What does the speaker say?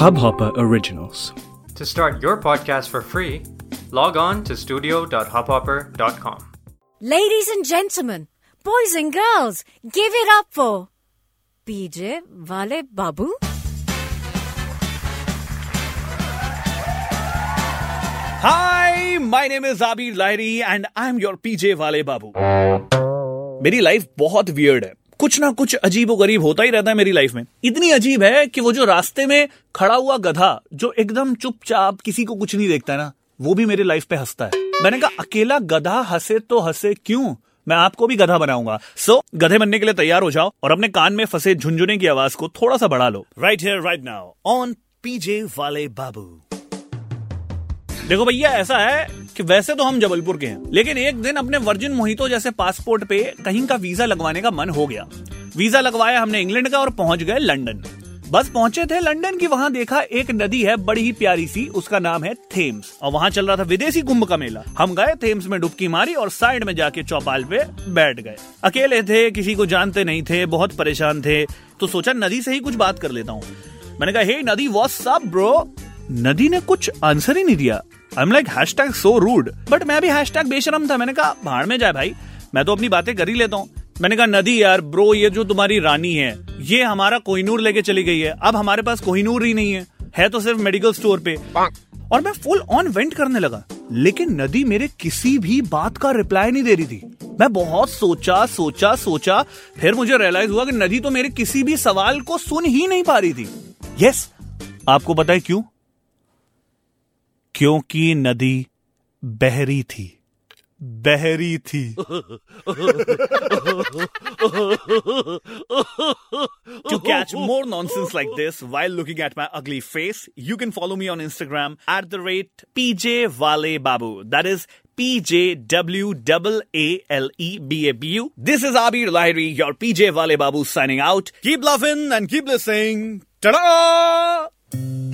Hubhopper Originals. To start your podcast for free, log on to studio.hubhopper.com. Ladies and gentlemen, boys and girls, give it up for PJ Wale Babu. Hi, my name is Abir Lahiri and I'm your PJ वाले बाबू मेरी life बहुत weird है कुछ ना कुछ अजीब और गरीब होता ही रहता है मेरी लाइफ में। इतनी अजीब है कि वो जो रास्ते में खड़ा हुआ गधा जो एकदम चुपचाप किसी को कुछ नहीं देखता है ना वो भी मेरी लाइफ पे हंसता है। मैंने कहा अकेला गधा हंसे तो हंसे क्यों? मैं आपको भी गधा बनाऊँगा। सो so, गधे बनने के लिए तैयार हो जाओ और अपने कान में फंसे झुंझुने की आवाज़ को थोड़ा सा बढ़ा लो। Right here right now on PJ वाले बाबू। देखो भैया, ऐसा है कि वैसे तो हम जबलपुर के हैं, लेकिन एक दिन अपने वर्जिन मोहितो जैसे पासपोर्ट पे कहीं का वीज़ा लगवाने का मन हो गया। वीज़ा लगवाया हमने इंग्लैंड का और पहुँच गए लंदन। बस पहुँचे थे लंदन की वहाँ देखा एक नदी है बड़ी ही प्यारी सी, उसका नाम है थेम्स। और वहाँ चल रहा था विदेशी कुंभ का मेला। हम गए थेम्स में डुबकी मारी और साइड में जाके चौपाल पे बैठ गए। अकेले थे, किसी को जानते नहीं थे, बहुत परेशान थे। तो सोचा नदी से ही कुछ बात कर लेता हूँ। मैंने कहा, हे, नदी वॉट सब ब्रो नदी ने कुछ आंसर ही नहीं दिया। I am like hash tag so rude but मैं भी हैश टैग बेशरम था। मैंने कहा, भाड़ में जाए भाई। मैं तो अपनी बातें कर ही लेता हूँ। मैंने कहा, नदी यार ब्रो ये जो तुम्हारी रानी है, ये हमारा कोहिनूर लेके चली गई है। अब हमारे पास कोहिनूर ही नहीं है। है तो सिर्फ़ मेडिकल स्टोर पे। और मैं फुल ऑन वेंट करने लगा। लेकिन नदी मेरे किसी भी बात का रिप्लाई नहीं दे रही थी। मैं बहुत सोचा सोचा सोचा। फिर मुझे रियलाइज़ हुआ कि नदी तो मेरे किसी भी सवाल को सुन ही नहीं पा रही थी। यस आपको पता है क्यों? क्योंकि नदी बहरी थी बहरी थी to catch more nonsense like this while looking at my ugly face, you can follow me on Instagram at the rate PJ Wale Babu. That is P J W A A L E B A B U. This is Abir Lahiri, your PJ Wale Babu signing out. Keep laughing and keep listening. Ta-da!